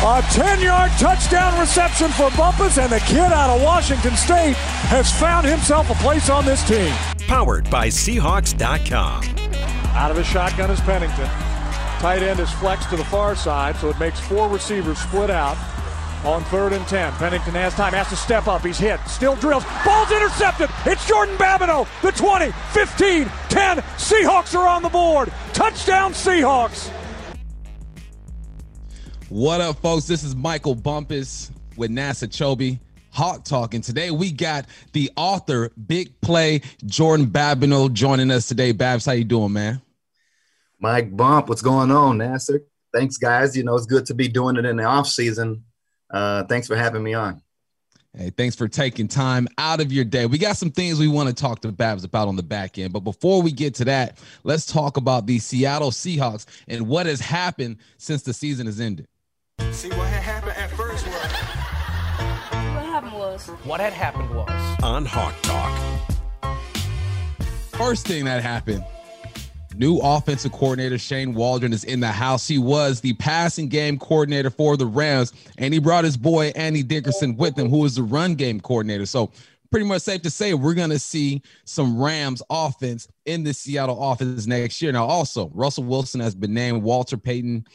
A 10 yard touchdown reception for Bumpus, and the kid out of Washington State has found himself a place on this team powered by Seahawks.com. Out of his shotgun is Pennington. Tight end is flexed to the far side, so it makes four receivers split out on third and 10. Pennington has time, has to step up. He's hit, still drills. Ball's intercepted. It's Jordan Babineaux. The 20, 15, 10. Seahawks are on the board. Touchdown, Seahawks. What up, folks? This is Michael Bumpus with Nasser Chobe. Hawk Talking. Today we got the author, Big Play, Jordan Babineaux joining us today. Babs, how you doing, man? Mike Bump, what's going on, Nasser? Thanks, guys. You know, it's good to be doing it in the off season. Uh, thanks for having me on. Hey, thanks for taking time out of your day. We got some things we want to talk to Babs about on the back end. But before we get to that, let's talk about the Seattle Seahawks and what has happened since the season has ended. See what had happened at first was What happened was. What had happened was. On Hawk Talk. First thing that happened new offensive coordinator Shane Waldron is in the house. He was the passing game coordinator for the Rams, and he brought his boy Andy Dickerson with him, who is the run game coordinator. So, pretty much safe to say we're going to see some Rams offense in the Seattle offense next year. Now, also, Russell Wilson has been named Walter Payton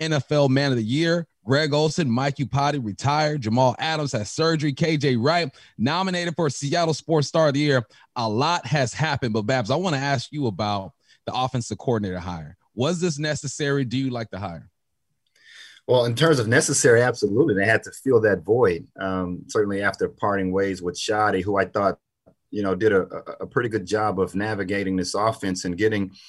NFL Man of the Year. Greg Olsen, Mike Iupati retired. Jamal Adams has surgery. KJ Wright nominated for Seattle Sports Star of the Year. A lot has happened, but Babs, I want to ask you about the offensive coordinator hire. Was this necessary? Do you like the hire? Well, in terms of necessary, absolutely. They had to fill that void. Um, certainly after parting ways with Schotty, who I thought, you know, did a, a pretty good job of navigating this offense and getting –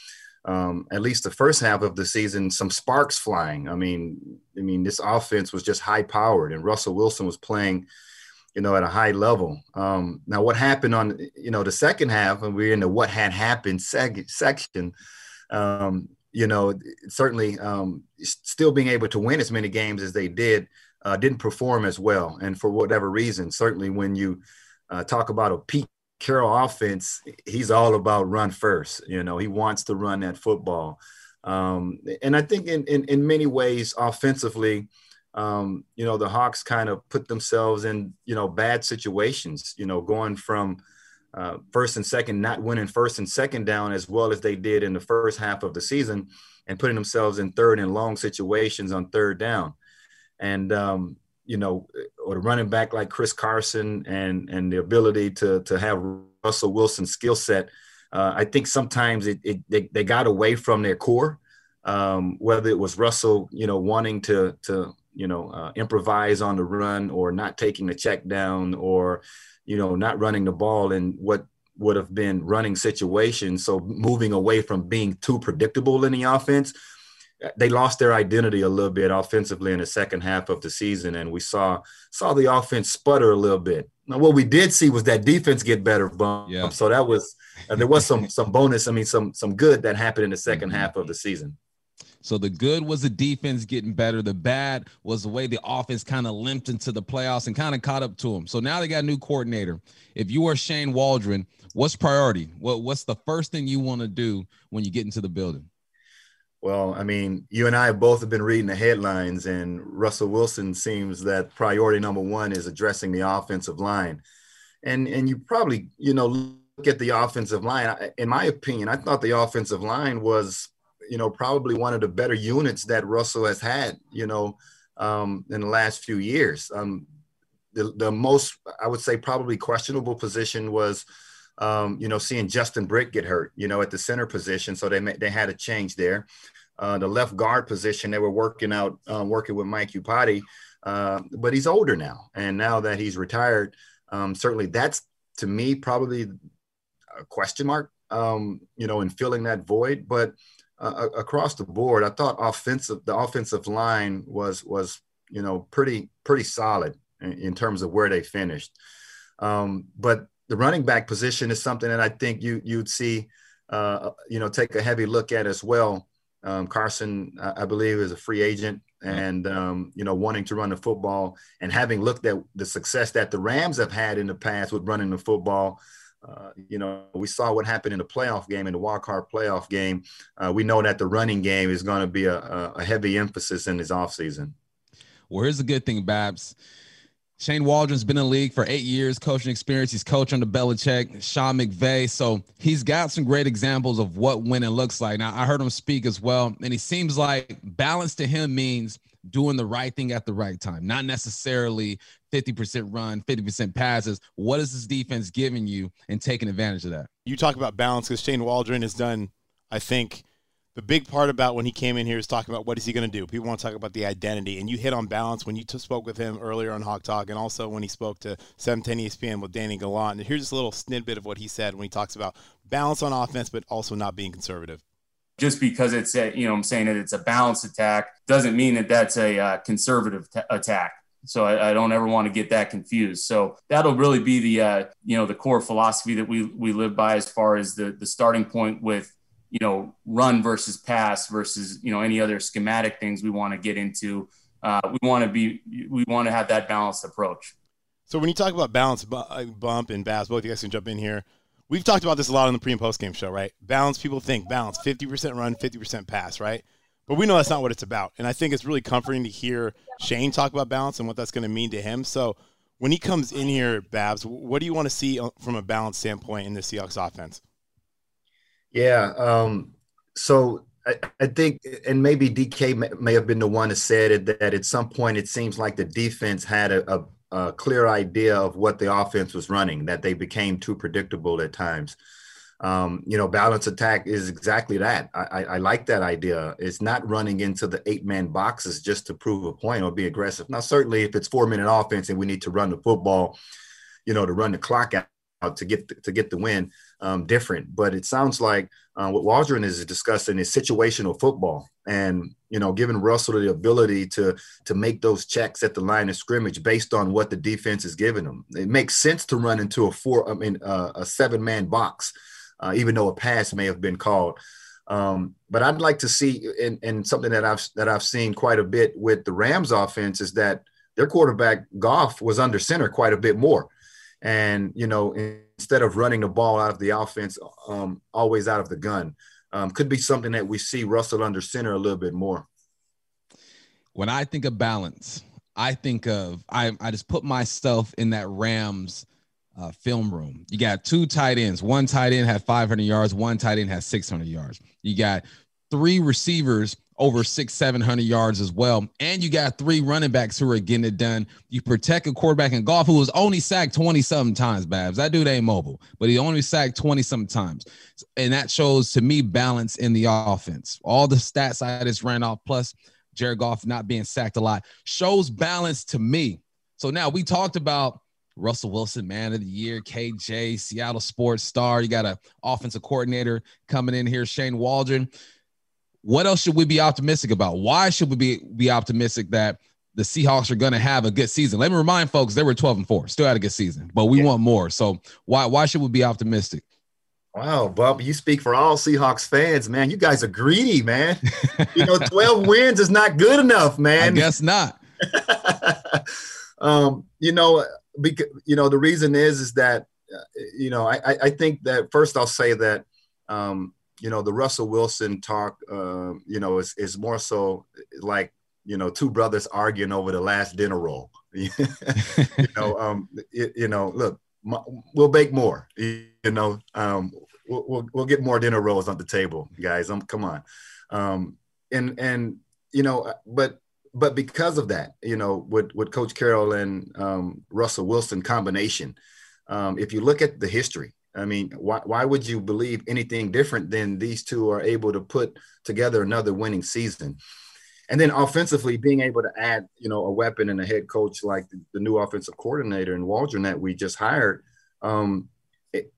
um, at least the first half of the season, some sparks flying. I mean, I mean, this offense was just high powered, and Russell Wilson was playing, you know, at a high level. Um, now, what happened on, you know, the second half, and we're in the what had happened seg- section. Um, you know, certainly um, still being able to win as many games as they did, uh, didn't perform as well, and for whatever reason, certainly when you uh, talk about a Pete Carroll offense, he's all about run first. You know, he wants to run that football. Um, and I think in, in, in many ways, offensively, um, you know, the Hawks kind of put themselves in, you know, bad situations, you know, going from uh, first and second, not winning first and second down as well as they did in the first half of the season and putting themselves in third and long situations on third down. And, um, you know, or the running back like Chris Carson and and the ability to to have Russell Wilson's skill set, uh, I think sometimes it, it they, they got away from their core. Um, whether it was Russell, you know, wanting to to you know uh, improvise on the run or not taking the check down or you know not running the ball in what would have been running situations, so moving away from being too predictable in the offense they lost their identity a little bit offensively in the second half of the season, and we saw saw the offense sputter a little bit. Now, what we did see was that defense get better, bump. Yeah. So that was uh, there was some some bonus. I mean, some some good that happened in the 2nd mm-hmm. half of the season. So the good was the defense getting better. The bad was the way the offense kind of limped into the playoffs and kind of caught up to them. So now they got a new coordinator. If you are Shane Waldron, what's priority? What what's the first thing you want to do when you get into the building? Well, I mean, you and I both have been reading the headlines, and Russell Wilson seems that priority number one is addressing the offensive line. And and you probably, you know, look at the offensive line. In my opinion, I thought the offensive line was, you know, probably one of the better units that Russell has had, you know, um, in the last few years. Um, the, the most, I would say, probably questionable position was um, you know, seeing Justin Britt get hurt, you know, at the center position. So they they had a change there. Uh, the left guard position, they were working out, um, working with Mike Iupati, uh, but he's older now. And now that he's retired, um, certainly that's to me probably a question mark, um, you know, in filling that void. But uh, across the board, I thought offensive, the offensive line was was you know pretty pretty solid in, in terms of where they finished. Um, but the running back position is something that I think you you'd see uh, you know, take a heavy look at as well. Um, Carson, I, believe, is a free agent, and um, you know, wanting to run the football and having looked at the success that the Rams have had in the past with running the football. Uh, you know, we saw what happened in the playoff game, in the wild card playoff game. Uh, we know that the running game is going to be a, a, heavy emphasis in this offseason. Well, here's a good thing, Babs. Shane Waldron's been in the league for eight years, coaching experience. He's coached under Belichick, Sean McVay. So he's got some great examples of what winning looks like. Now, I heard him speak as well, and he seems like balance to him means doing the right thing at the right time, not necessarily 50% run, 50% passes. What is this defense giving you and taking advantage of that? You talk about balance because Shane Waldron has done, I think, the big part about when he came in here is talking about what is he going to do. People want to talk about the identity, and you hit on balance when you t- spoke with him earlier on Hawk Talk, and also when he spoke to 710 ESPN with Danny Gallant. And here's just a little snippet of what he said when he talks about balance on offense, but also not being conservative. Just because it's a, you know, I'm saying that it's a balanced attack doesn't mean that that's a uh, conservative t- attack. So I, I, don't ever want to get that confused. So that'll really be the uh, you know the core philosophy that we we live by as far as the the starting point with you know run versus pass versus you know any other schematic things we want to get into. Uh, we want to be we want to have that balanced approach. So when you talk about balance uh, bump and Babs, both of you guys can jump in here. We've talked about this a lot on the pre and post game show, right? Balance. People think balance, fifty percent run, fifty percent pass, right? But we know that's not what it's about. And I think it's really comforting to hear Shane talk about balance and what that's going to mean to him. So when he comes in here, Babs, what do you want to see uh, from a balance standpoint in the Seahawks offense? Yeah. Um, so I, I, think, and maybe DK may, may, have been the one that said it, that at some point it seems like the defense had a, a, a, clear idea of what the offense was running, that they became too predictable at times. Um, you know, balance attack is exactly that. I, I, I, like that idea. It's not running into the eight man boxes just to prove a point or be aggressive. Now, certainly, if it's four minute offense and we need to run the football, you know, to run the clock out to get to get the win, um, different. But it sounds like uh, what Waldron is discussing is situational football, and you know, giving Russell the ability to to make those checks at the line of scrimmage based on what the defense is giving them. It makes sense to run into a four, I mean, uh, a seven man box, uh, even though a pass may have been called. Um, but I'd like to see, and, and something that I've that I've seen quite a bit with the Rams offense is that their quarterback Goff was under center quite a bit more, and you know instead of running the ball out of the offense, um, always out of the gun. Um, could be something that we see Russell under center a little bit more. When I think of balance, I think of I, I just put myself in that Rams uh, film room. You got two tight ends. One tight end had 500 yards. One tight end has 600 yards. You got three receivers over six, 700 yards as well. And you got three running backs who are getting it done. You protect a quarterback in Goff who was only sacked 20 something times, Babs. That dude ain't mobile, but he only sacked 20 something times. And that shows to me balance in the offense. All the stats I just ran off, plus Jared Goff not being sacked a lot, shows balance to me. So now we talked about Russell Wilson, man of the year, KJ, Seattle sports star. You got an offensive coordinator coming in here, Shane Waldron what else should we be optimistic about? Why should we be, be optimistic that the Seahawks are going to have a good season? Let me remind folks they were 12 and 4, still had a good season, but we yeah. want more. So why why should we be optimistic? Wow, Bob, you speak for all Seahawks fans, man. You guys are greedy, man. you know, 12 wins is not good enough, man. I guess not. um, you know, because you know, the reason is is that uh, you know, I I think that first I'll say that um, you know, the Russell Wilson talk, uh, you know, is, is more so like, you know, two brothers arguing over the last dinner roll. you know, um, it, you know, look, my, we'll bake more, you know, um, we'll, we'll, we'll, get more dinner rolls on the table, guys. Um, come on. Um, and, and, you know, but, but because of that, you know, with, with Coach Carroll and um, Russell Wilson combination, um, if you look at the history, I mean, why, why would you believe anything different than these two are able to put together another winning season? And then offensively, being able to add, you know, a weapon and a head coach like the, the new offensive coordinator and Waldron that we just hired, um, it,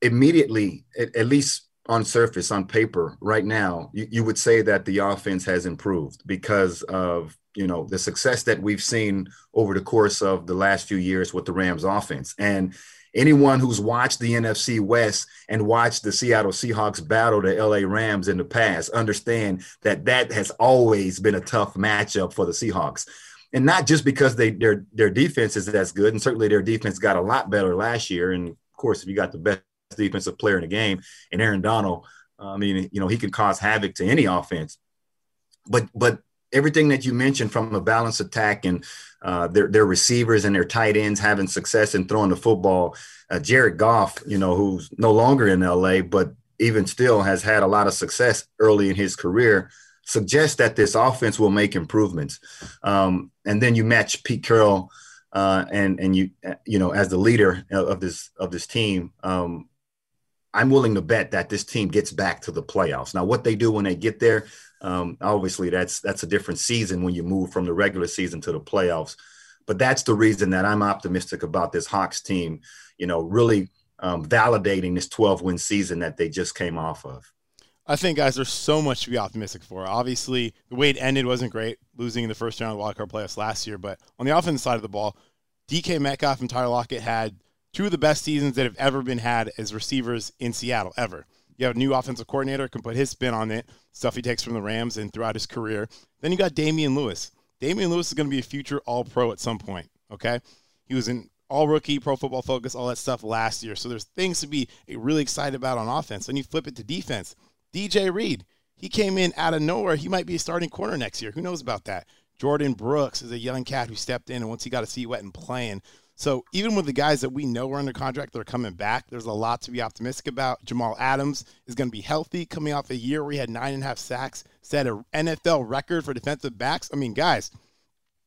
immediately, it, at least on surface, on paper, right now, you, you would say that the offense has improved because of you know the success that we've seen over the course of the last few years with the Rams offense. And anyone who's watched the NFC West and watched the Seattle Seahawks battle the LA Rams in the past understand that that has always been a tough matchup for the Seahawks. And not just because they their their defense is as good, and certainly their defense got a lot better last year. And of course, if you got the best defensive player in the game, and Aaron Donald, I mean, you know, he can cause havoc to any offense. But but everything that you mentioned from a balanced attack and uh, their their receivers and their tight ends having success in throwing the football. Uh, Jared Goff, you know, who's no longer in LA, but even still has had a lot of success early in his career, suggests that this offense will make improvements. Um, and then you match Pete Carroll uh, and and you you know as the leader of this of this team. Um, I'm willing to bet that this team gets back to the playoffs. Now, what they do when they get there, um, obviously, that's that's a different season when you move from the regular season to the playoffs. But that's the reason that I'm optimistic about this Hawks team. You know, really um, validating this 12 win season that they just came off of. I think, guys, there's so much to be optimistic for. Obviously, the way it ended wasn't great, losing in the first round of the wildcard playoffs last year. But on the offensive side of the ball, DK Metcalf and Tyler Lockett had two of the best seasons that have ever been had as receivers in Seattle ever. You have a new offensive coordinator can put his spin on it, stuff he takes from the Rams and throughout his career. Then you got Damien Lewis. Damien Lewis is going to be a future All Pro at some point. Okay, he was an All Rookie, Pro Football Focus, all that stuff last year. So there's things to be eh, really excited about on offense. Then you flip it to defense. DJ Reed, he came in out of nowhere. He might be a starting corner next year. Who knows about that? Jordyn Brooks is a young cat who stepped in, and once he got a seat wet and playing, so even with the guys that we know are under contract that are coming back, there's a lot to be optimistic about. Jamal Adams is going to be healthy coming off a year where he had nine and a half sacks, set an NFL record for defensive backs. I mean, guys,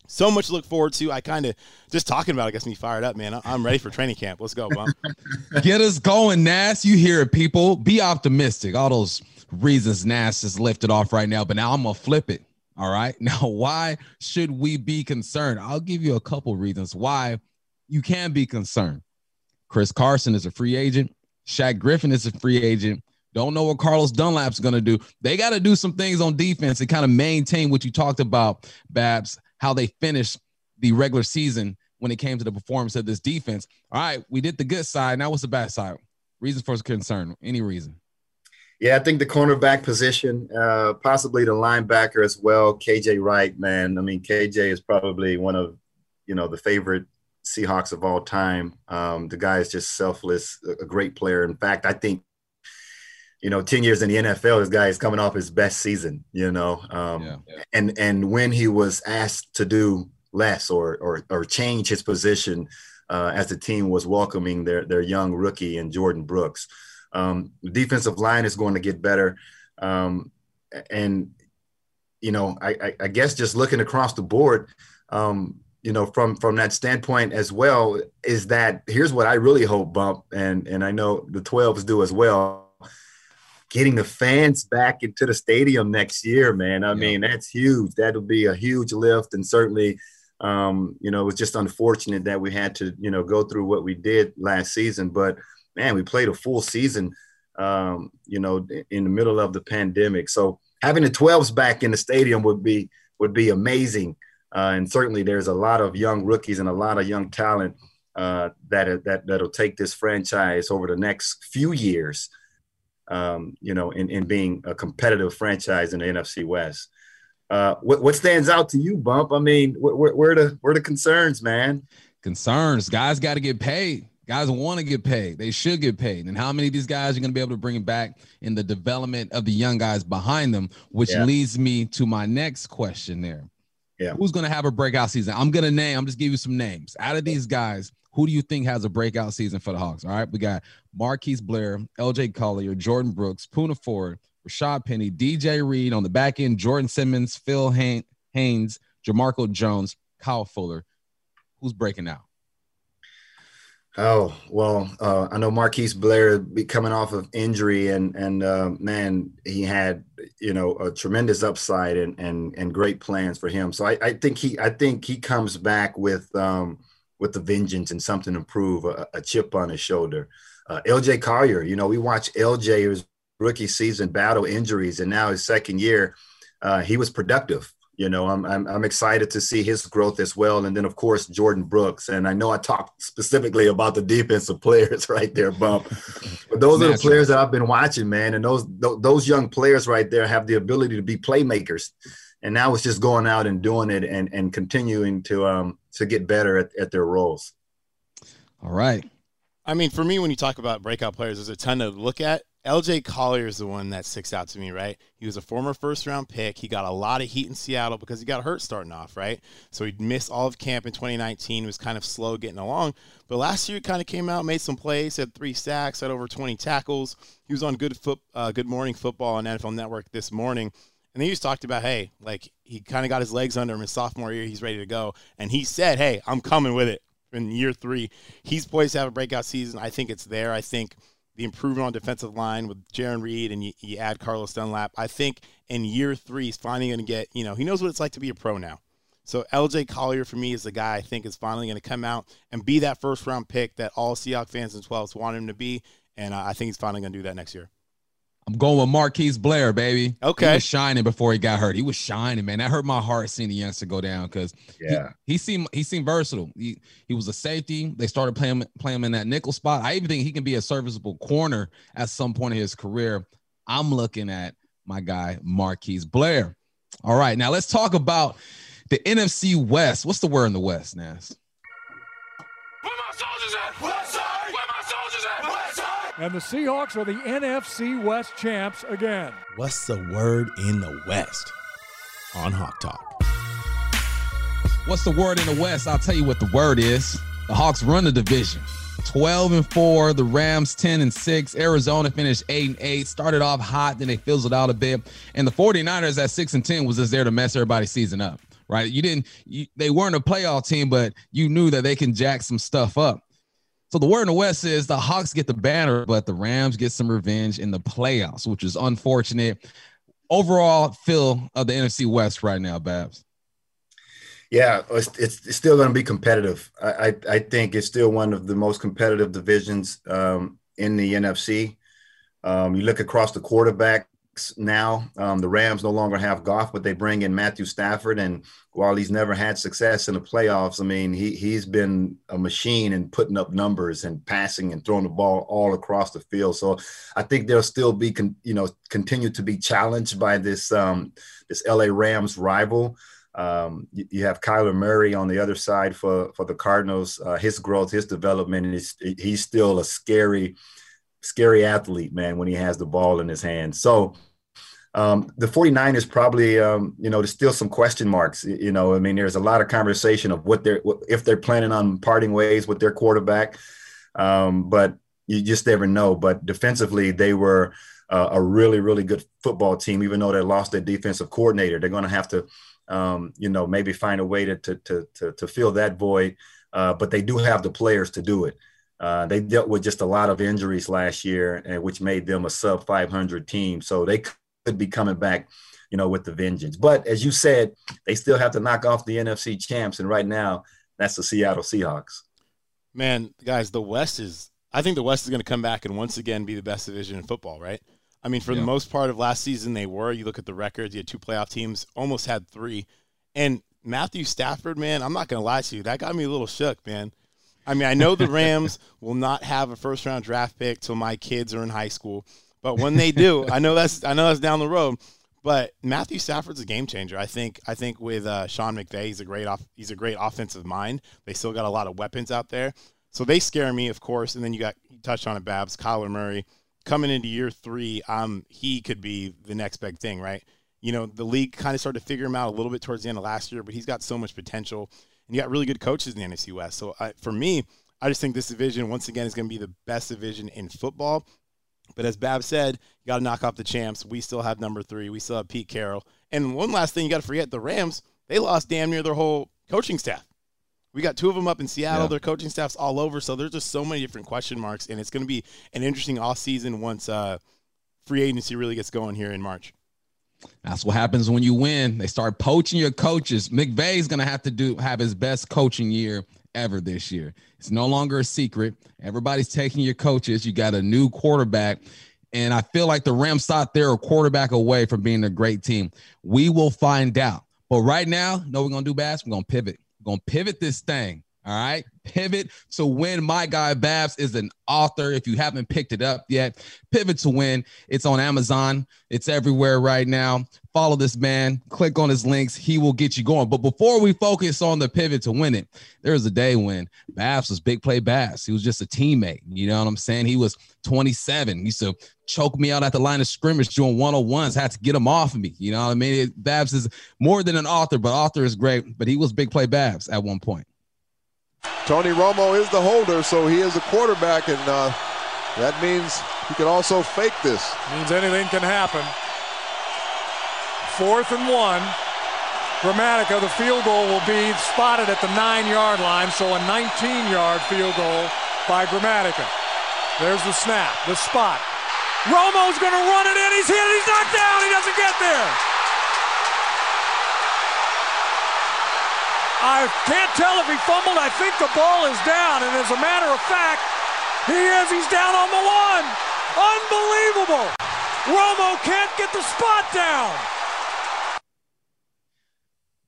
so much to look forward to. I kind of just talking about it gets me fired up, man. I'm ready for training camp. Let's go, bum. Get us going, Nas. You hear it, people. Be optimistic. All those reasons Nas is lifted off right now, but now I'm gonna flip it. All right. Now, why should we be concerned? I'll give you a couple reasons why you can be concerned. Chris Carson is a free agent. Shaq Griffin is a free agent. Don't know what Carlos Dunlap's going to do. They got to do some things on defense and kind of maintain what you talked about, Babs, how they finished the regular season when it came to the performance of this defense. All right, we did the good side. Now what's the bad side? Reasons for concern? Any reason? Yeah, I think the cornerback position, uh, possibly the linebacker as well. KJ Wright, man. I mean, KJ is probably one of you know the favorite Seahawks of all time. Um, the guy is just selfless, a great player. In fact, I think, you know, 10 years in the NFL, this guy is coming off his best season, you know. Um, yeah, yeah. And and when he was asked to do less or or, or change his position uh, as the team was welcoming their, their young rookie and Jordyn Brooks, um, the defensive line is going to get better. Um, and, you know, I, I, I, guess just looking across the board, um, you know, from from that standpoint as well, is that here's what I really hope, Bump, and and I know the 12s do as well. Getting the fans back into the stadium next year, man. I yeah. mean, that's huge. That'll be a huge lift, and certainly, um, you know, it was just unfortunate that we had to, you know, go through what we did last season. But man, we played a full season, um, you know, in the middle of the pandemic. So having the 12s back in the stadium would be would be amazing. Uh, and certainly there's a lot of young rookies and a lot of young talent uh, that, that, that'll take this franchise over the next few years, um, you know, in, in being a competitive franchise in the NFC West. Uh, what, what stands out to you, Bump? I mean, where, where the where the concerns, man? Concerns. Guys got to get paid. Guys want to get paid. They should get paid. And how many of these guys are going to be able to bring back in the development of the young guys behind them? Which yeah. leads me to my next question there. Yeah. Who's going to have a breakout season? I'm going to name, I'm just give you some names. Out of these guys, who do you think has a breakout season for the Hawks? All right. We got Marquise Blair, LJ Collier, Jordyn Brooks, Poona Ford, Rashad Penny, DJ Reed on the back end, Jordan Simmons, Phil Haynes, Jamarco Jones, Kyle Fuller. Who's breaking out? Oh well, uh, I know Marquise Blair be coming off of injury, and and uh, man, he had you know a tremendous upside and and and great plans for him. So I, I think he I think he comes back with um, with the vengeance and something to prove, a, a chip on his shoulder. Uh, LJ Collier, you know, we watched LJ his rookie season battle injuries, and now his second year, uh, he was productive. You know, I'm, I'm, I'm excited to see his growth as well. And then of course Jordyn Brooks. And I know I talked specifically about the defensive players right there, bump. But those are the players that I've been watching, man. And those those young players right there have the ability to be playmakers. And now it's just going out and doing it and, and continuing to um to get better at, at their roles. All right. I mean, for me, when you talk about breakout players, there's a ton to look at. LJ Collier is the one that sticks out to me, right? He was a former first round pick. He got a lot of heat in Seattle because he got hurt starting off, right? So he missed all of camp in 2019, was kind of slow getting along. But last year, he kind of came out, made some plays, had three sacks, had over 20 tackles. He was on Good Foot, uh, Good Morning Football on NFL Network this morning. And he just talked about, hey, like he kind of got his legs under him his sophomore year. He's ready to go. And he said, hey, I'm coming with it in year three. He's poised to have a breakout season. I think it's there. I think – the improvement on defensive line with Jarran Reed and you, you, add Carlos Dunlap. I think in year three, he's finally going to get, you know, he knows what it's like to be a pro now. So LJ Collier for me is the guy I think is finally going to come out and be that first round pick that all Seahawks fans and 12s want him to be. And I think he's finally going to do that next year. I'm going with Marquise Blair, baby. Okay. He was shining before he got hurt. He was shining, man. That hurt my heart seeing the youngster go down because yeah. he, he, seemed he seemed versatile. He he was a safety. They started playing playing him in that nickel spot. I even think he can be a serviceable corner at some point in his career. I'm looking at my guy Marquise Blair. All right, now let's talk about the NFC West. What's the word in the West, Nas? Where my soldiers at? And the Seahawks are the NFC West champs again. What's the word in the West on Hawk Talk? What's the word in the West? I'll tell you what the word is. The Hawks run the division. 12 and 4, the Rams 10 and 6, Arizona finished 8 and 8, started off hot, then they fizzled out a bit. And the 49ers at 6 and 10 was just there to mess everybody's season up. Right? You didn't you, they weren't a playoff team, but you knew that they can jack some stuff up. So the word in the West is the Hawks get the banner, but the Rams get some revenge in the playoffs, which is unfortunate. Overall, feel of the NFC West right now, Babs. Yeah, it's, it's still going to be competitive. I, I, I think it's still one of the most competitive divisions um, in the NFC. Um, you look across the quarterback now. Um, the Rams no longer have Goff, but they bring in Matthew Stafford. And while he's never had success in the playoffs, I mean, he, he's been a machine in putting up numbers and passing and throwing the ball all across the field. So I think they'll still be, con- you know, continue to be challenged by this, um, this LA Rams rival. Um, you, you, have Kyler Murray on the other side for, for the Cardinals. Uh, his growth, his development, is he's still a scary, scary athlete, man, when he has the ball in his hand. So um, the 49 is probably, um, you know, there's still some question marks. You know, I mean, there's a lot of conversation of what they're, if they're planning on parting ways with their quarterback. Um, but you just never know. But defensively, they were uh, a really, really good football team, even though they lost their defensive coordinator. They're going to have to, um, you know, maybe find a way to, to, to, to, to fill that void. Uh, but they do have the players to do it. Uh, they dealt with just a lot of injuries last year, and which made them a sub 500 team. So they could be coming back, you know, with the vengeance. But as you said, they still have to knock off the NFC champs, and right now, that's the Seattle Seahawks. Man, guys, the West is. I think the West is going to come back and once again be the best division in football, right? I mean, for yeah. the most part of last season, they were. You look at the records; you had two playoff teams, almost had three, and Matthew Stafford, man, I'm not going to lie to you, that got me a little shook, man. I mean, I know the Rams will not have a first round draft pick till my kids are in high school, but when they do, I know that's I know that's down the road. But Matthew Stafford's a game changer. I think. I think with uh, Sean McVay, he's a great off, he's a great offensive mind. They still got a lot of weapons out there, so they scare me, of course. And then you got you touched on it, Babs, Kyler Murray coming into year three. Um, he could be the next big thing, right? You know, the league kind of started to figure him out a little bit towards the end of last year, but he's got so much potential, and you got really good coaches in the NFC West. So I, for me, I just think this division once again is going to be the best division in football. But as Bab said, you got to knock off the champs. We still have number three. We still have Pete Carroll. And one last thing you got to forget: the Rams they lost damn near their whole coaching staff. We got two of them up in Seattle. Yeah. Their coaching staff's all over. So there's just so many different question marks, and it's going to be an interesting off season once uh, free agency really gets going here in March. That's what happens when you win. They start poaching your coaches. McVay's to have to do have his best coaching year ever this year. It's no longer a secret. Everybody's taking your coaches. You got a new quarterback. And I feel like the Rams thought they're a quarterback away from being a great team. We will find out. But right now, know we're gonna do Bass? We're gonna pivot. We're gonna pivot this thing. All right. Pivot to Win. My guy Babs is an author. If you haven't picked it up yet, Pivot to Win. It's on Amazon. It's everywhere right now. Follow this man. Click on his links. He will get you going. But before we focus on the pivot to win it, there was a day when Babs was big play Babs. He was just a teammate. You know what I'm saying? He was 27. He used to choke me out at the line of scrimmage doing 101s. Had to get him off of me. You know what I mean? Babs is more than an author, but author is great. But he was big play Babs at one point. Tony Romo is the holder, so he is a quarterback, and uh, that means he can also fake this. Means anything can happen. Fourth and one. Gramatica, the field goal will be spotted at the nine-yard line, so a 19-yard field goal by Gramatica. There's the snap, the spot. Romo's going to run it in. He's hit. He's knocked down. He doesn't get there. I can't tell if he fumbled. I think the ball is down, and as a matter of fact, he is. He's down on the one. Unbelievable. Romo can't get the spot down.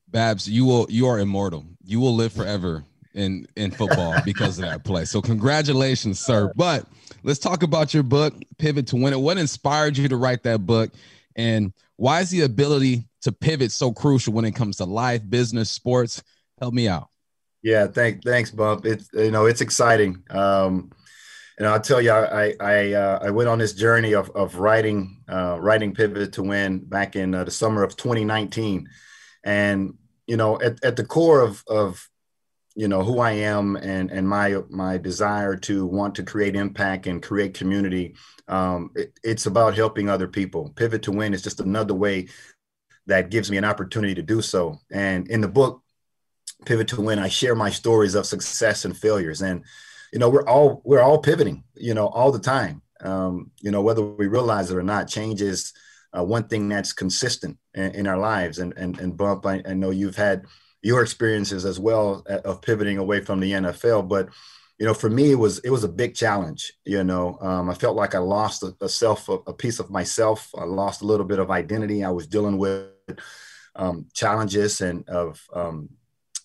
Babs, you will you are immortal. You will live forever in in football because of that play. So congratulations, sir. But let's talk about your book, Pivot to Win It. What inspired you to write that book? And why is the ability to pivot so crucial when it comes to life, business, sports? Help me out. Yeah, thank, thanks, Bump. It's you know it's exciting. Um, and I'll tell you, I I uh, I went on this journey of of writing uh, writing Pivot to Win back in uh, the summer of 2019, and you know at, at the core of of you know who I am and and my my desire to want to create impact and create community. Um, it, it's about helping other people. Pivot to Win is just another way that gives me an opportunity to do so. And in the book, Pivot to Win, I share my stories of success and failures. And, you know, we're all we're all pivoting, you know, all the time. Um, you know, whether we realize it or not, change is uh, one thing that's consistent in, in, our lives. And and and Bump, I, I, know you've had your experiences as well uh, of pivoting away from the NFL, but you know, for me, it was it was a big challenge. You know, um, I felt like I lost a, a self, a, a, piece of myself. I lost a little bit of identity. I was dealing with um, challenges and of um,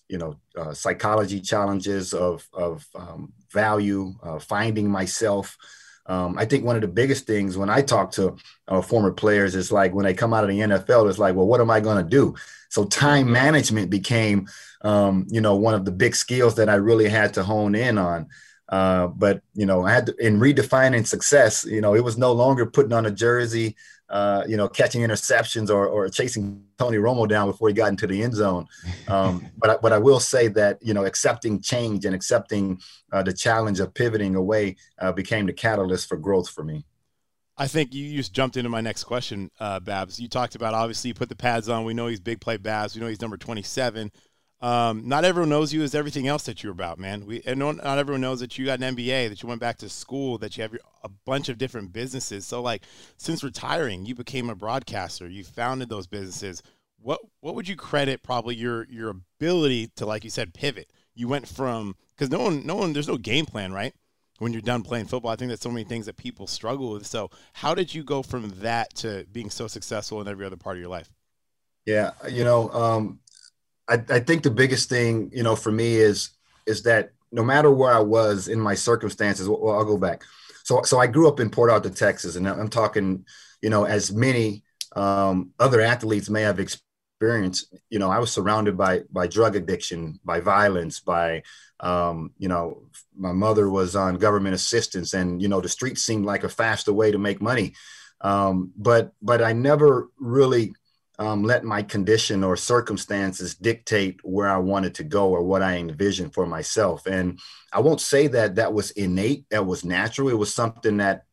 you know uh, psychology challenges of of um, value, uh, finding myself. Um, I think one of the biggest things when I talk to uh, former players is like when they come out of the NFL, it's like, well, what am I going to do? So time management became, um, you know, one of the big skills that I really had to hone in on. Uh, but you know, I had to, in redefining success. You know, it was no longer putting on a jersey, uh, you know, catching interceptions or, or chasing Tony Romo down before he got into the end zone. Um, but, I, but I will say that, you know, accepting change and accepting uh, the challenge of pivoting away uh, became the catalyst for growth for me. I think you just jumped into my next question, uh, Babs. You talked about obviously you put the pads on. We know he's big play Babs. We know he's number 27. Um, not everyone knows you as everything else that you're about, man. We and not, everyone knows that you got an MBA, that you went back to school, that you have your, a bunch of different businesses. So, like, since retiring, you became a broadcaster. You founded those businesses. What what would you credit probably your your ability to, like you said, pivot? You went from because no one no one there's no game plan, right? When you're done playing football, I think that's so many things that people struggle with. So, how did you go from that to being so successful in every other part of your life? Yeah, you know, um, I, I think the biggest thing, you know, for me is is that no matter where I was in my circumstances, well, I'll go back. So, so I grew up in Port Arthur, Texas, and I'm talking, you know, as many um, other athletes may have experienced. You know, I was surrounded by by drug addiction, by violence, by, um, you know, my mother was on government assistance, and you know, the street seemed like a faster way to make money. Um, but but I never really um, let my condition or circumstances dictate where I wanted to go or what I envisioned for myself. And I won't say that that was innate, that was natural. It was something that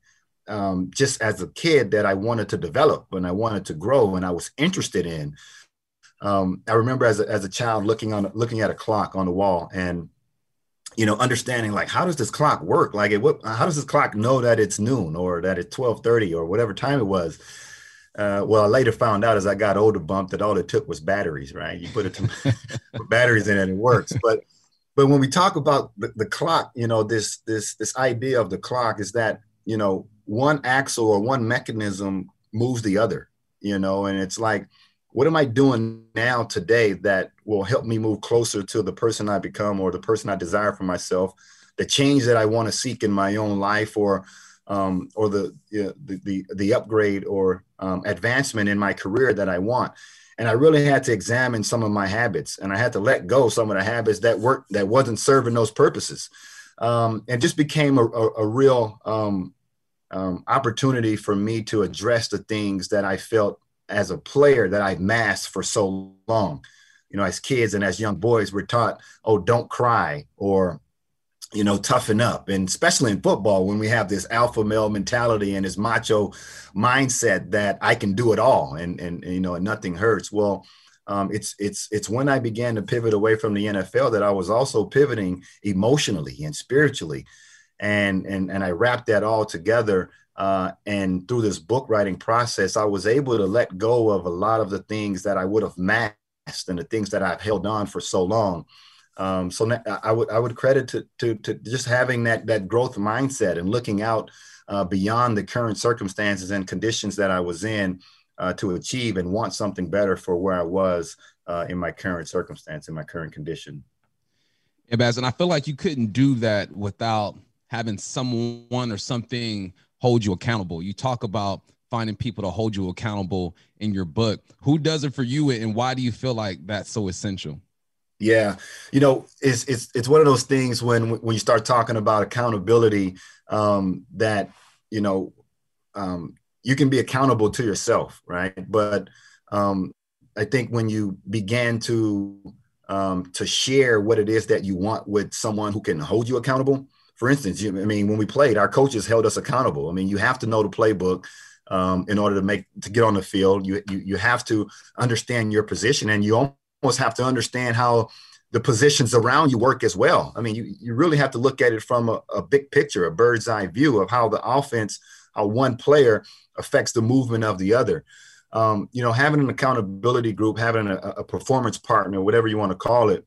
um, just as a kid that I wanted to develop and I wanted to grow and I was interested in. Um, I remember as a, as a child looking on looking at a clock on the wall and you know understanding like how does this clock work like it what how does this clock know that it's noon or that it's 12:30 or whatever time it was uh, well, I later found out as I got older, bump that all it took was batteries, right? You put it to batteries in it and it works. But but when we talk about the, the clock, you know, this this this idea of the clock is that you know one axle or one mechanism moves the other, you know, and it's like what am I doing now today that will help me move closer to the person I become or the person I desire for myself, the change that I want to seek in my own life or um, or the, you know, the, the the upgrade or um, advancement in my career that I want. And I really had to examine some of my habits, and I had to let go some of the habits that work that wasn't serving those purposes, um, and just became a, a, a real um, um, opportunity for me to address the things that I felt as a player that I've masked for so long. You know, as kids and as young boys, we're taught, oh, don't cry or, you know, toughen up. And especially in football, when we have this alpha male mentality and this macho mindset that I can do it all and, and, and you know, and nothing hurts. Well, um, it's it's it's when I began to pivot away from the NFL that I was also pivoting emotionally and spiritually, and and and I wrapped that all together uh, and through this book writing process, I was able to let go of a lot of the things that I would have masked and the things that I've held on for so long. Um, so I would I would credit to, to, to just having that that growth mindset and looking out uh, beyond the current circumstances and conditions that I was in uh, to achieve and want something better for where I was uh, in my current circumstance in my current condition. Yeah, Babs, and I feel like you couldn't do that without having someone or something hold you accountable. You talk about finding people to hold you accountable in your book. Who does it for you and why do you feel like that's so essential? Yeah, you know, it's it's it's one of those things when when you start talking about accountability um, that you know um, you can be accountable to yourself, right? But um, I think when you begin to um, to share what it is that you want with someone who can hold you accountable, for instance, you, I mean, when we played, our coaches held us accountable. I mean, you have to know the playbook um, in order to make to get on the field. You, you you have to understand your position, and you almost have to understand how the positions around you work as well. I mean, you, you really have to look at it from a, a big picture, a bird's eye view of how the offense, how one player affects the movement of the other. Um, you know, having an accountability group, having a, a performance partner, whatever you want to call it,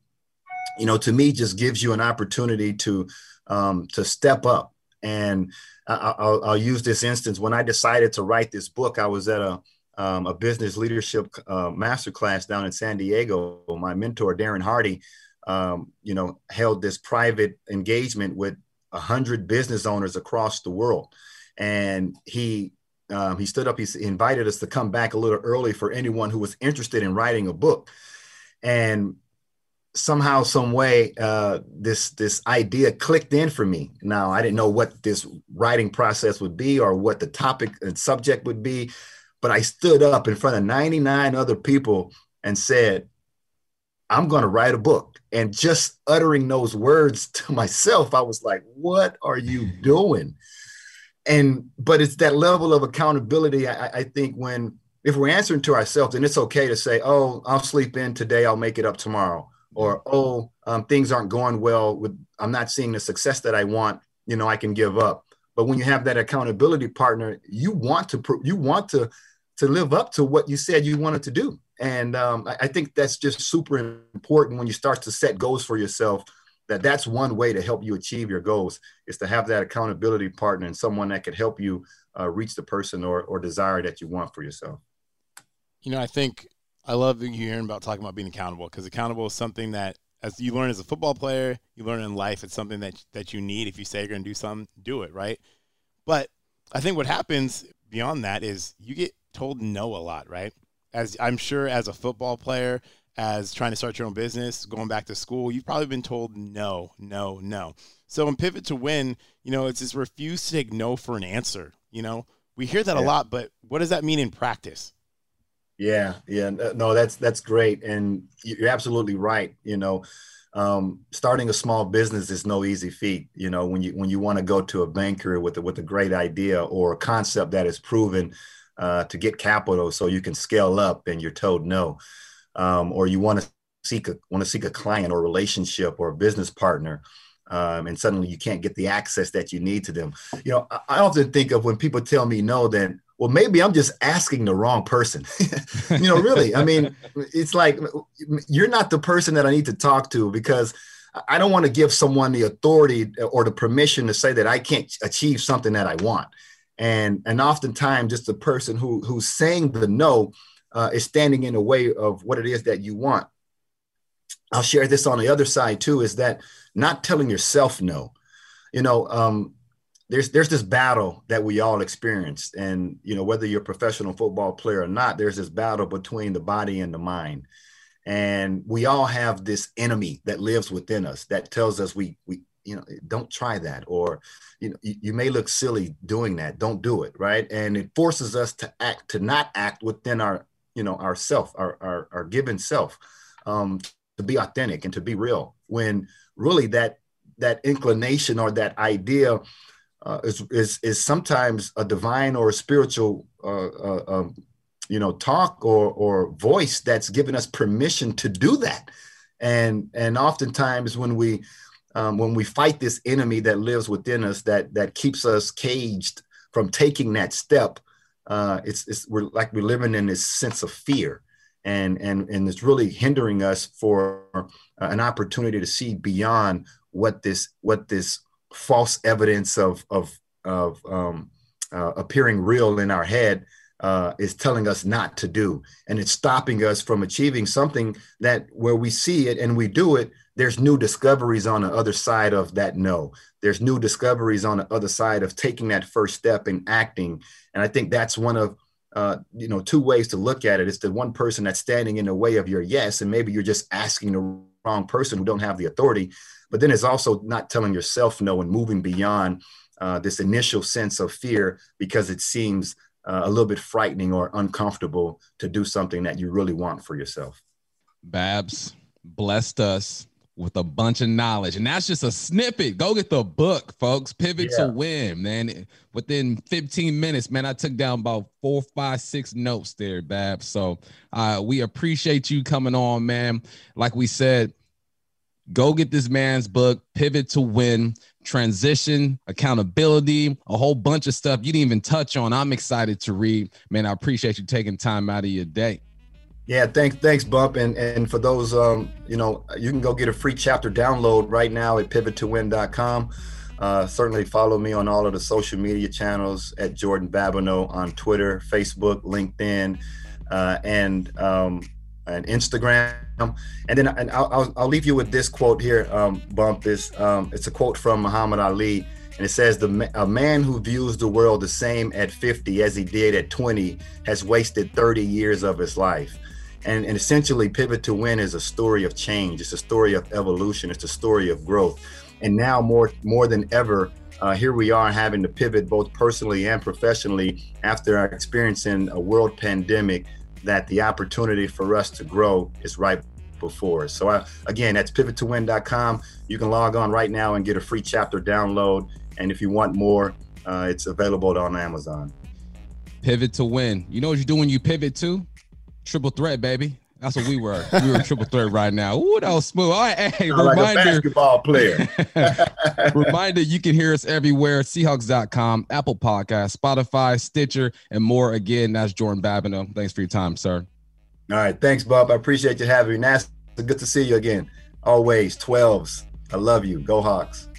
you know, to me, just gives you an opportunity to um, to step up. And I, will I'll use this instance. When I decided to write this book, I was at a, um, a business leadership uh, masterclass down in San Diego. My mentor, Darren Hardy, um, you know, held this private engagement with a hundred business owners across the world. And he um, he stood up, he invited us to come back a little early for anyone who was interested in writing a book. And somehow some way uh, this this idea clicked in for me now i didn't know what this writing process would be or what the topic and subject would be but i stood up in front of 99 other people and said i'm going to write a book. And just uttering those words to myself i was like what are you doing? And but it's that level of accountability i, I think when if we're answering to ourselves then it's okay to say oh i'll sleep in today i'll make it up tomorrow or oh um, things aren't going well with i'm not seeing the success that i want you know i can give up. But when you have that accountability partner you want to you want to to live up to what you said you wanted to do and um, I, I think that's just super important when you start to set goals for yourself that that's one way to help you achieve your goals is to have that accountability partner and someone that could help you uh, reach the person or, or desire that you want for yourself you know i think I love you hearing about talking about being accountable because accountable is something that as you learn as a football player, you learn in life. It's something that that you need. If you say you're going to do something, do it right. But I think what happens beyond that is you get told no a lot, right? As I'm sure as a football player, as trying to start your own business, going back to school, you've probably been told no, no, no. So in Pivot to Win, you know, it's this refuse to take no for an answer. You know, we hear that yeah. a lot, but what does that mean in practice? Yeah, yeah, no, that's that's great, and you're absolutely right. You know, um, starting a small business is no easy feat. You know, when you when you want to go to a banker with a, with a great idea or a concept that is proven uh, to get capital, so you can scale up, and you're told no, um, or you want to seek a want to seek a client or relationship or a business partner. Um, and suddenly you can't get the access that you need to them. You know, I, I often think of when people tell me no, then well, maybe I'm just asking the wrong person. you know, really, I mean, it's like you're not the person that I need to talk to because I don't want to give someone the authority or the permission to say that I can't achieve something that I want. And and oftentimes, just the person who who's saying the no uh, is standing in the way of what it is that you want. I'll share this on the other side too is that not telling yourself no. You know, um, there's there's this battle that we all experience, and you know whether you're a professional football player or not, there's this battle between the body and the mind, and we all have this enemy that lives within us that tells us we we you know don't try that or you know you, may look silly doing that don't do it right? And it forces us to act to not act within our you know our self our our, our given self um, to be authentic and to be real when really that that inclination or that idea uh, is, is is sometimes a divine or a spiritual uh, uh, um, you know talk or or voice that's given us permission to do that. And and oftentimes when we um, when we fight this enemy that lives within us that that keeps us caged from taking that step uh, it's, it's we're like we're living in this sense of fear and and and it's really hindering us for uh, an opportunity to see beyond what this what this false evidence of of of um, uh, appearing real in our head uh, is telling us not to do, and it's stopping us from achieving something that where we see it and we do it. There's new discoveries on the other side of that no. There's new discoveries on the other side of taking that first step and acting. And I think that's one of uh, you know two ways to look at it. It's the one person that's standing in the way of your yes, and maybe you're just asking the wrong person who don't have the authority. But then it's also not telling yourself no and moving beyond uh, this initial sense of fear because it seems uh, a little bit frightening or uncomfortable to do something that you really want for yourself. Babs blessed us with a bunch of knowledge. And that's just a snippet. Go get the book, folks. Pivot yeah. to win, man. Within 15 minutes, man, I took down about four, five, six notes there, Bab. So uh, we appreciate you coming on, man. Like we said, go get this man's book, Pivot to Win, Transition, Accountability, a whole bunch of stuff you didn't even touch on. I'm excited to read. Man, I appreciate you taking time out of your day. Yeah, thanks, thanks, Bump. And and for those, um, you know, you can go get a free chapter download right now at pivottowin.com. Uh, certainly follow me on all of the social media channels at Jordan Babineaux on Twitter, Facebook, LinkedIn, uh, and um, and Instagram. And then and I'll, I'll, I'll, leave you with this quote here, um, Bump. Is um, it's a quote from Muhammad Ali, and it says, "The a man who views the world the same at 50 as he did at 20 has wasted 30 years of his life." And, and essentially, Pivot to Win is a story of change. It's a story of evolution. It's a story of growth. And now more more than ever, uh, here we are having to pivot both personally and professionally after experiencing a world pandemic. That the opportunity for us to grow is right before us. So uh, again, that's pivottowin.com. You can log on right now and get a free chapter download. And if you want more, uh, it's available on Amazon. Pivot to win. You know what you do when you pivot to? Triple threat, baby. That's what we were. We were triple threat right now. Ooh, that was smooth. All right, hey, Sound reminder. Like a basketball player. reminder, you can hear us everywhere. Seahawks.com, Apple Podcast, Spotify, Stitcher, and more. Again, that's Jordan Babineaux. Thanks for your time, sir. All right. Thanks, Bob. I appreciate you having me. That's good to see you again. Always 12s. I love you. Go Hawks.